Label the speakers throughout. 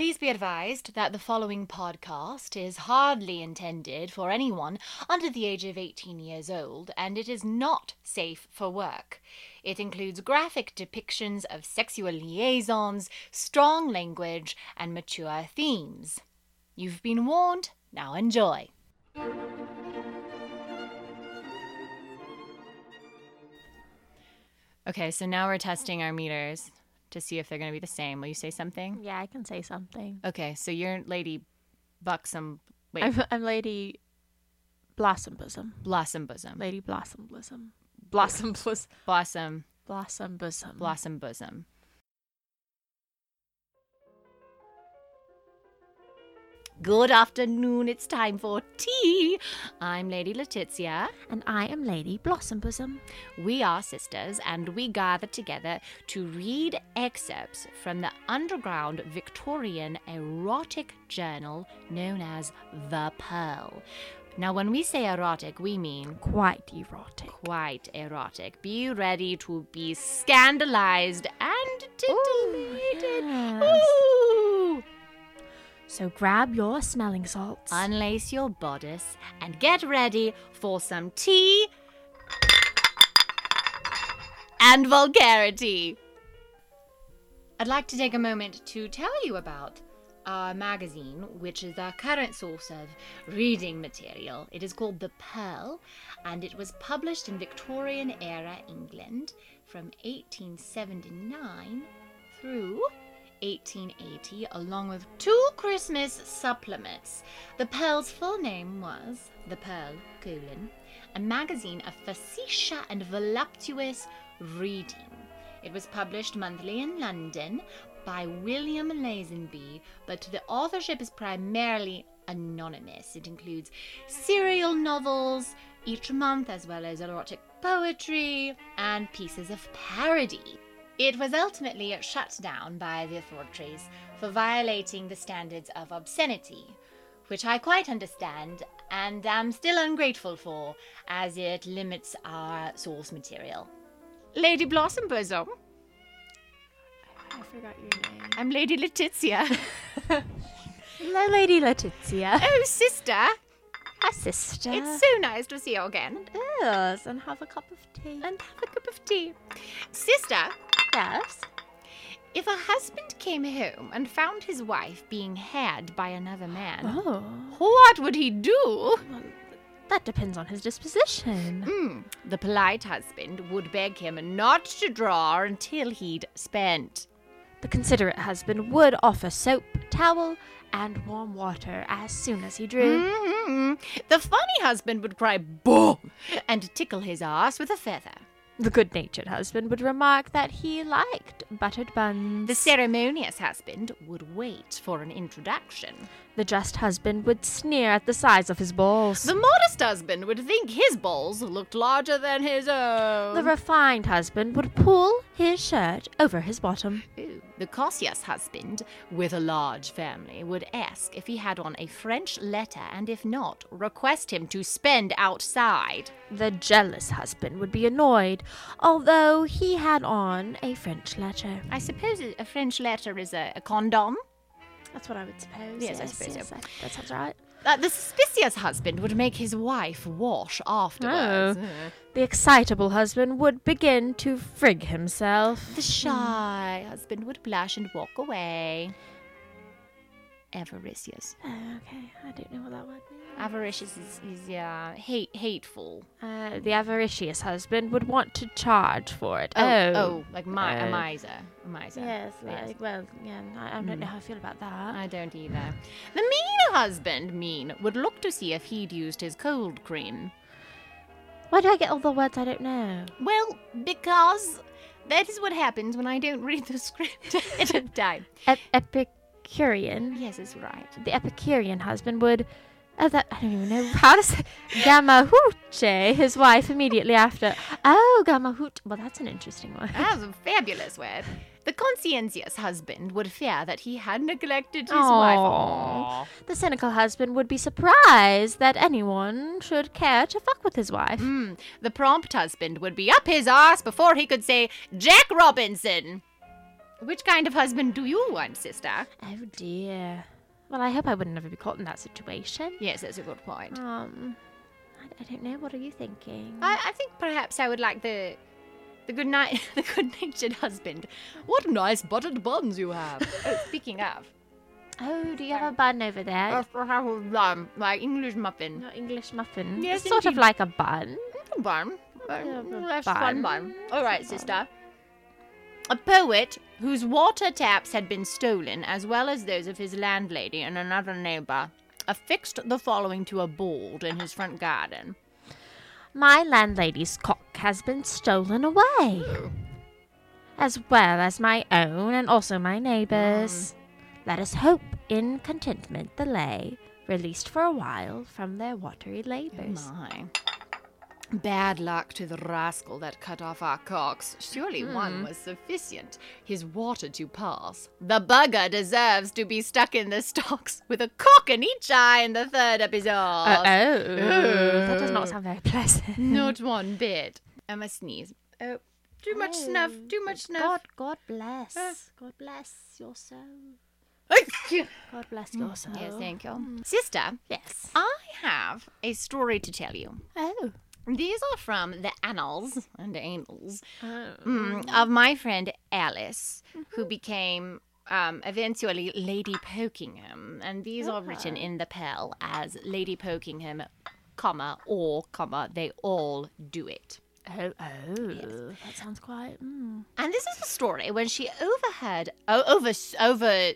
Speaker 1: Please be advised that the following podcast is hardly intended for anyone under the age of 18 years old, and it is not safe for work. It includes graphic depictions of sexual liaisons, strong language, and mature themes. You've been warned, now enjoy. Okay, so now we're testing our meters to see if they're going to be the same. Will you say something?
Speaker 2: Yeah, I can say something.
Speaker 1: Okay, so you're Lady Buxom. Wait,
Speaker 2: I'm, I'm Lady Blossom Bosom.
Speaker 1: Blossom Bosom.
Speaker 2: Lady Blossom Bosom. Blossom Bosom.
Speaker 1: Blossom,
Speaker 2: Blossom Bosom.
Speaker 1: Blossom Bosom. Good afternoon, it's time for tea. I'm Lady Letizia.
Speaker 2: And I am Lady Blossom Bosom.
Speaker 1: We are sisters and we gather together to read excerpts from the underground Victorian erotic journal known as The Pearl. Now, when we say erotic, we mean
Speaker 2: Quite erotic.
Speaker 1: quite erotic. Be ready to be scandalized and oh, titillated.
Speaker 2: yes.
Speaker 1: Ooh.
Speaker 2: So grab your smelling salts.
Speaker 1: Unlace your bodice and get ready for some tea and vulgarity. I'd like to take a moment to tell you about our magazine, which is our current source of reading material. It is called The Pearl, and it was published in Victorian era England from 1879 through 1880, along with two Christmas supplements. The Pearl's full name was The Pearl, colon, a magazine of facetious and voluptuous reading. It was published monthly in London by William Lazenby, but the authorship is primarily anonymous. It includes serial novels each month, as well as erotic poetry and pieces of parody. It was ultimately shut down by the authorities for violating the standards of obscenity, which I quite understand and am still ungrateful for, as it limits our source material. Lady Blossom Bosom,
Speaker 2: I forgot your name.
Speaker 1: I'm Lady Letizia.
Speaker 2: Hello, Lady Letizia.
Speaker 1: oh, sister,
Speaker 2: Hi, sister.
Speaker 1: it's so nice to see you again.
Speaker 2: Yes, and have a cup of tea.
Speaker 1: And have a cup of tea. Sister, if a husband came home and found his wife being had by another man,
Speaker 2: Oh.
Speaker 1: what would he do?
Speaker 2: That depends on his disposition.
Speaker 1: Hmm. The polite husband would beg him not to draw until he'd spent.
Speaker 2: The considerate husband would offer soap, towel, and warm water as soon as he drew.
Speaker 1: hmm The funny husband would cry "boo" and tickle his ass with a feather.
Speaker 2: The good natured husband would remark that he liked buttered buns.
Speaker 1: The ceremonious husband would wait for an introduction.
Speaker 2: The just husband would sneer at the size of his balls.
Speaker 1: The modest husband would think his balls looked larger than his own.
Speaker 2: The refined husband would pull his shirt over his bottom.
Speaker 1: Ooh. The cautious husband, with a large family, would ask if he had on a French letter, and if not, request him to spend outside.
Speaker 2: The jealous husband would be annoyed, although he had on a French letter.
Speaker 1: I suppose a French letter is a, a condom.
Speaker 2: That's what I would suppose.
Speaker 1: Yes, I suppose so.
Speaker 2: that, that sounds right.
Speaker 1: Uh, the suspicious husband would make his wife wash afterwards.
Speaker 2: Oh. The excitable husband would begin to frig himself.
Speaker 1: The shy husband would blush and walk away. Avaricious.
Speaker 2: Oh, okay, I don't know what that word means.
Speaker 1: Avaricious is, is uh, hate, hateful.
Speaker 2: Uh, the avaricious husband would want to charge for it.
Speaker 1: Oh,
Speaker 2: Oh,
Speaker 1: oh like mi- a
Speaker 2: Uh,
Speaker 1: miser. A miser.
Speaker 2: Yes,
Speaker 1: Yes.
Speaker 2: like, well, yeah, I, I don't know how I feel about that.
Speaker 1: I don't either. The mean husband, mean, would look to see if he'd used his cold cream.
Speaker 2: Why do I get all the words I don't know?
Speaker 1: Well, because that is what happens when I don't read the script at a time.
Speaker 2: Ep- Epicurean.
Speaker 1: Yes, it's right.
Speaker 2: The Epicurean husband would. Oh, that I don't even know how to say. Gamahuche, his wife, immediately after. Oh, Gamahut. Well, that's an interesting one.
Speaker 1: That's a fabulous word. The conscientious husband would fear that he had neglected his
Speaker 2: Aw.
Speaker 1: wife. Aw.
Speaker 2: The cynical husband would be surprised that anyone should care to fuck with his wife.
Speaker 1: Mm, the prompt husband would be up his arse before he could say Jack Robinson. Which kind of husband do you want, sister?
Speaker 2: Oh dear. Well, I hope I would never be caught in that situation.
Speaker 1: Yes, that's a good point.
Speaker 2: Um, I, I don't know. What are you thinking?
Speaker 1: I, I think perhaps I would like the the good night the good natured husband. What nice buttered buns you have. oh, speaking of.
Speaker 2: oh, do you have a bun over there?
Speaker 1: um, my English muffin.
Speaker 2: Not English muffin.
Speaker 1: Yes,
Speaker 2: It's sort of like a bun.
Speaker 1: Bun.
Speaker 2: Yeah, but
Speaker 1: That's
Speaker 2: bun.
Speaker 1: one bun. All right,
Speaker 2: Bun.
Speaker 1: sister. A poet whose water taps had been stolen, as well as those of his landlady and another neighbor, affixed the following to a board in his front garden.
Speaker 2: My landlady's cock has been stolen away, as well as my own and also my neighbor's. Let us hope in contentment the lay, released for a while from their watery labors.
Speaker 1: My. Bad luck to the rascal that cut off our cocks. Surely one was sufficient. His water to pass. The bugger deserves to be stuck in the stocks with a cock in each eye in the third episode.
Speaker 2: Uh, oh, that does not sound very pleasant.
Speaker 1: Not one bit. I must sneeze. Oh, too much snuff.
Speaker 2: Oh,
Speaker 1: Too much snuff.
Speaker 2: God, God bless.
Speaker 1: Uh.
Speaker 2: God bless your soul.
Speaker 1: yes,
Speaker 2: God bless your soul.
Speaker 1: Yes, thank you. Sister,
Speaker 2: Yes.
Speaker 1: I have a story to tell you.
Speaker 2: Oh.
Speaker 1: These are from the annals and annals
Speaker 2: Oh.
Speaker 1: mm, of my friend Alice, who became um, eventually Lady Pokingham, and these are written in the Pearl as Lady Pokingham, comma or comma they all do it.
Speaker 2: Oh, oh. That sounds quite. Mm.
Speaker 1: And this is a story when she overheard, o- over, over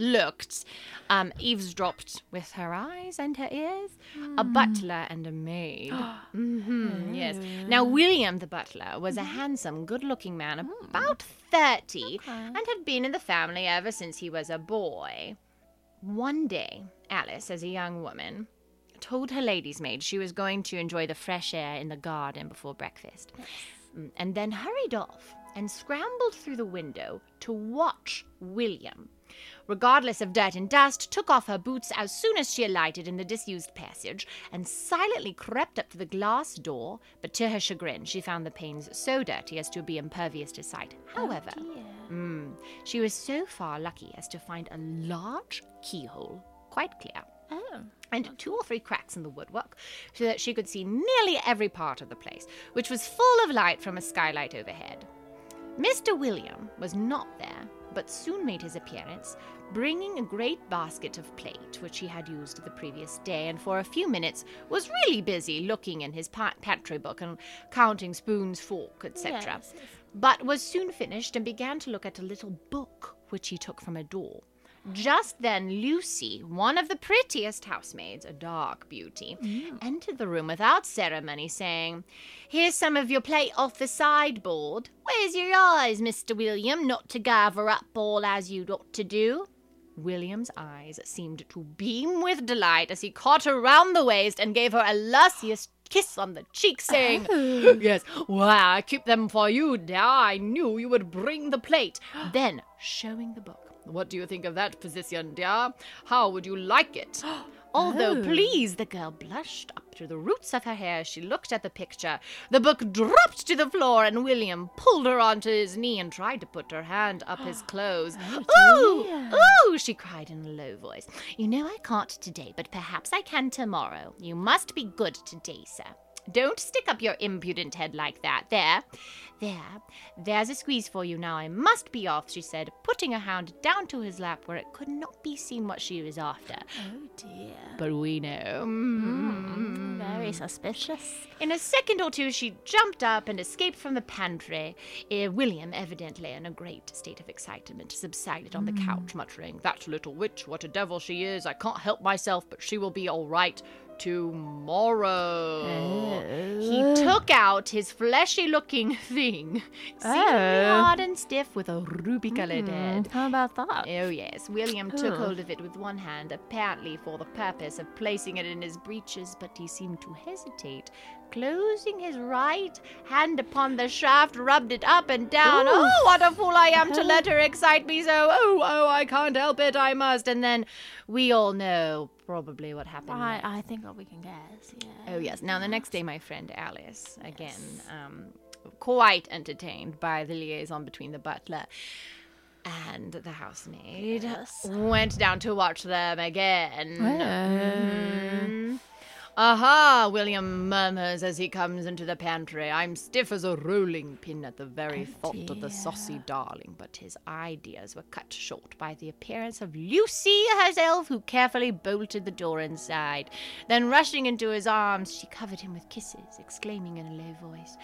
Speaker 1: looked, um, eavesdropped with her eyes and her ears, a butler and a maid. hmm yes. Now, William the butler was a handsome, good looking man, about 30, and had been in the family ever since he was a boy. One day, Alice, as a young woman, told her lady's maid she was going to enjoy the fresh air in the garden before breakfast, Mm, and then hurried off and scrambled through the window to watch William. Regardless of dirt and dust, took off her boots as soon as she alighted in the disused passage, and silently crept up to the glass door. But to her chagrin, she found the panes so dirty as to be impervious to sight. However, mm, she was so far lucky as to find a large keyhole, quite clear
Speaker 2: Oh.
Speaker 1: and two or three cracks in the woodwork so that she could see nearly every part of the place, which was full of light from a skylight overhead. Mr. William was not there, but soon made his appearance, bringing a great basket of plate which he had used the previous day, and for a few minutes was really busy looking in his pantry book and counting spoons, fork, etc.
Speaker 2: Yes, yes.
Speaker 1: But was soon finished and began to look at a little book which he took from a door. Just then, Lucy, one of the prettiest housemaids, a dark beauty, mm. entered the room without ceremony, saying, Here's some of your plate off the sideboard. Where's your eyes, Mr. William, not to gather up all as you'd ought to do? William's eyes seemed to beam with delight as he caught her round the waist and gave her a luscious kiss on the cheek, saying, Yes, why, I keep them for you, dear. I knew you would bring the plate. Then, showing the book, What do you think of that position, dear? How would you like it? Although
Speaker 2: Oh.
Speaker 1: pleased, the girl blushed up to the roots of her hair as she looked at the picture. The book dropped to the floor, and William pulled her onto his knee and tried to put her hand up his oh, clothes.
Speaker 2: Oh,
Speaker 1: Ooh, ooh, she cried in a low voice. You know I can't today, but perhaps I can tomorrow. You must be good today, sir. Don't stick up your impudent head like that. There, there, there's a squeeze for you now. I must be off, she said, putting her hand down to his lap where it could not be seen what she was after.
Speaker 2: Oh dear.
Speaker 1: But we know.
Speaker 2: Mm, very suspicious.
Speaker 1: In a second or two, she jumped up and escaped from the pantry. Uh, William, evidently in a great state of excitement, subsided on the couch, muttering, That little witch, what a devil she is. I can't help myself, but she will be all right tomorrow. He oh. took out his fleshy looking thing, seemingly
Speaker 2: Oh.
Speaker 1: hard and stiff with a ruby colored hmm, head.
Speaker 2: How about that?
Speaker 1: Oh, yes. William took hold of it with one hand, apparently for the purpose of placing it in his breeches, but he seemed to hesitate. Closing his right hand upon the shaft, rubbed it up and down.
Speaker 2: Ooh.
Speaker 1: Oh, what a fool I am to let her excite me so. Oh, oh, I can't help it. I must. And then we all know probably what happened.
Speaker 2: I, I think that we can guess. Yeah.
Speaker 1: Oh yes. Now the next day, my friend Alice again um, quite entertained by the liaison between the butler and the housemaid.
Speaker 2: Yes.
Speaker 1: Went down to watch them again.
Speaker 2: Oh.
Speaker 1: Mhm. Aha, William murmurs as he comes into the pantry. I'm stiff as a rolling pin at the very thought of the saucy darling, but his ideas were cut short by the appearance of Lucy herself, who carefully bolted the door inside. Then, rushing into his arms, she covered him with kisses, exclaiming in a low voice,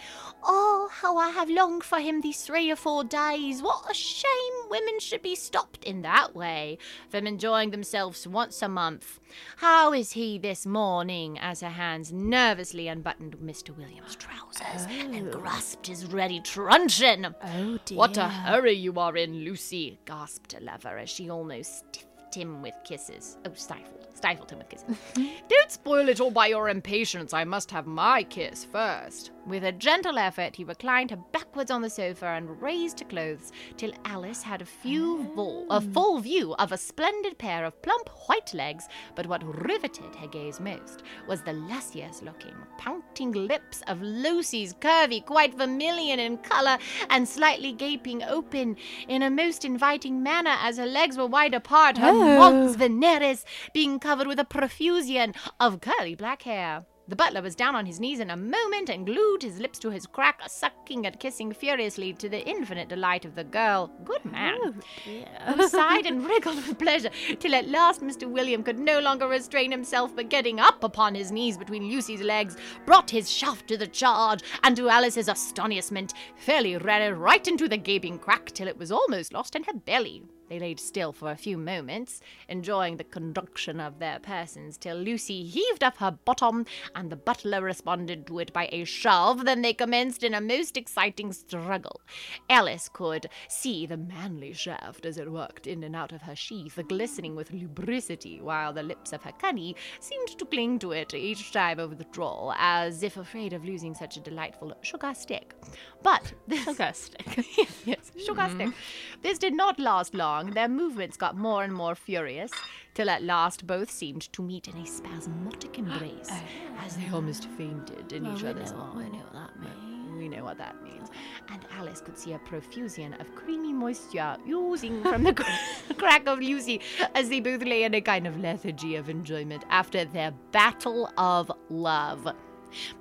Speaker 1: Oh, how I have longed for him these three or four days! What a shame women should be stopped in that way from enjoying themselves once a month. How is he this morning? As her hands nervously unbuttoned Mr. William's trousers and oh. grasped his ready truncheon.
Speaker 2: Oh dear.
Speaker 1: What a hurry you are in, Lucy, gasped her lover as she almost stiffed him with kisses. Oh, stifled. Stifled him with kisses. Don't spoil it all by your impatience. I must have my kiss first. With a gentle effort, he reclined her backwards on the sofa and raised her clothes till Alice had a few full, a oh. full view of a splendid pair of plump white legs. But what riveted her gaze most was the luscious-looking, pouting lips of Lucy's, curvy, quite vermilion in colour, and slightly gaping open in a most inviting manner as her legs were wide apart, her
Speaker 2: Oh.
Speaker 1: mons veneris being covered with a profusion of curly black hair. The butler was down on his knees in a moment and glued his lips to his crack, sucking and kissing furiously to the infinite delight of the girl. Good man.
Speaker 2: Oh
Speaker 1: who sighed and wriggled with pleasure, till at last Mr. William could no longer restrain himself, but getting up upon his knees between Lucy's legs, brought his shaft to the charge, and to Alice's astonishment, fairly ran it right into the gaping crack till it was almost lost in her belly. They laid still for a few moments, enjoying the conduction of their persons, till Lucy heaved up her bottom, and the butler responded to it by a shove. Then they commenced in a most exciting struggle. Alice could see the manly shaft as it worked in and out of her sheath, glistening with lubricity, while the lips of her cunny seemed to cling to it each time of withdrawal, as if afraid of losing such a delightful sugar stick. But this
Speaker 2: Sugar stick.
Speaker 1: yes, sugar mm-hmm. stick. This did not last long. Their movements got more and more furious, till at last both seemed to meet in a spasmodic embrace, oh. as they almost fainted in each
Speaker 2: we
Speaker 1: other's arms.
Speaker 2: we know what that means.
Speaker 1: We know what that means. And Alice could see a profusion of creamy moisture oozing from the cr- crack of Lucy as they both lay in a kind of lethargy of enjoyment after their battle of love.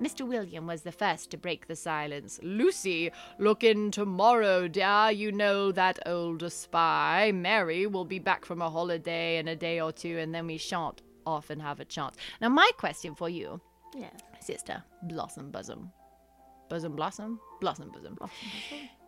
Speaker 1: Mr. William was the first to break the silence. Lucy, look in tomorrow, dear. You know that old spy. Mary will be back from a holiday in a day or two, and then we shan't often have a chance. Now, my question for you
Speaker 2: Yeah.
Speaker 1: sister, Blossom Bosom. Bosom Blossom? Blossom Bosom.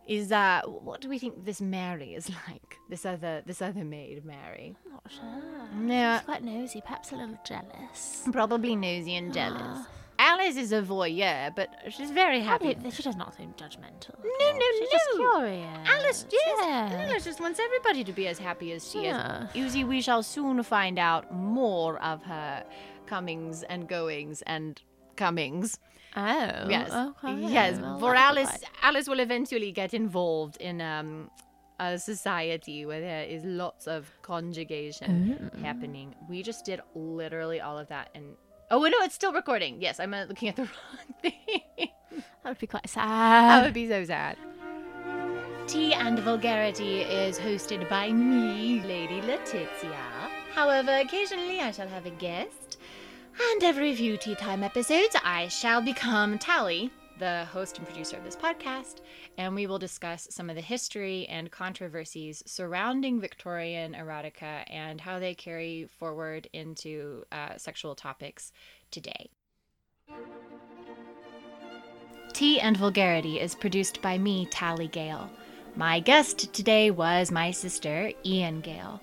Speaker 1: Is uh what do we think this Mary is like? This other this other maid, Mary.
Speaker 2: Not sure.
Speaker 1: Yeah.
Speaker 2: She's quite nosy, perhaps a little jealous.
Speaker 1: Probably nosy and jealous. Alice is a voyeur, but she's very happy.
Speaker 2: she does not seem judgmental.
Speaker 1: No, no,
Speaker 2: She's just
Speaker 1: no.
Speaker 2: curious.
Speaker 1: Alice, yes,
Speaker 2: Yeah.
Speaker 1: Alice just wants everybody to be as happy as she
Speaker 2: Yeah.
Speaker 1: is. You see, we shall soon find out more of her comings and goings and comings.
Speaker 2: Oh.
Speaker 1: Yes.
Speaker 2: Okay.
Speaker 1: Yes.
Speaker 2: Well,
Speaker 1: For Alice, Alice will eventually get involved in um, a society where there is lots of conjugation happening. We just did literally all of that, and oh no, it's still recording. Yes, I'm uh, looking at the wrong thing.
Speaker 2: That would be quite sad.
Speaker 1: that would be so sad. Tea and Vulgarity is hosted by me, Lady Letizia. However, occasionally I shall have a guest, and every few tea time episodes I shall become Tally, the host and producer of this podcast, and we will discuss some of the history and controversies surrounding Victorian erotica and how they carry forward into uh, sexual topics today. Tea and Vulgarity is produced by me, Tally Gale. My guest today was my sister, Ian Gale.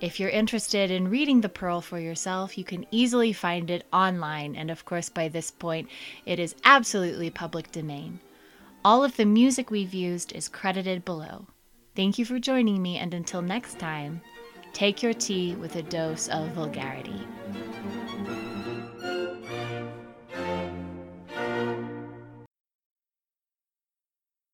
Speaker 1: If you're interested in reading The Pearl for yourself, you can easily find it online, and of course, by this point, it is absolutely public domain. All of the music we've used is credited below. Thank you for joining me, and until next time, take your tea with a dose of vulgarity.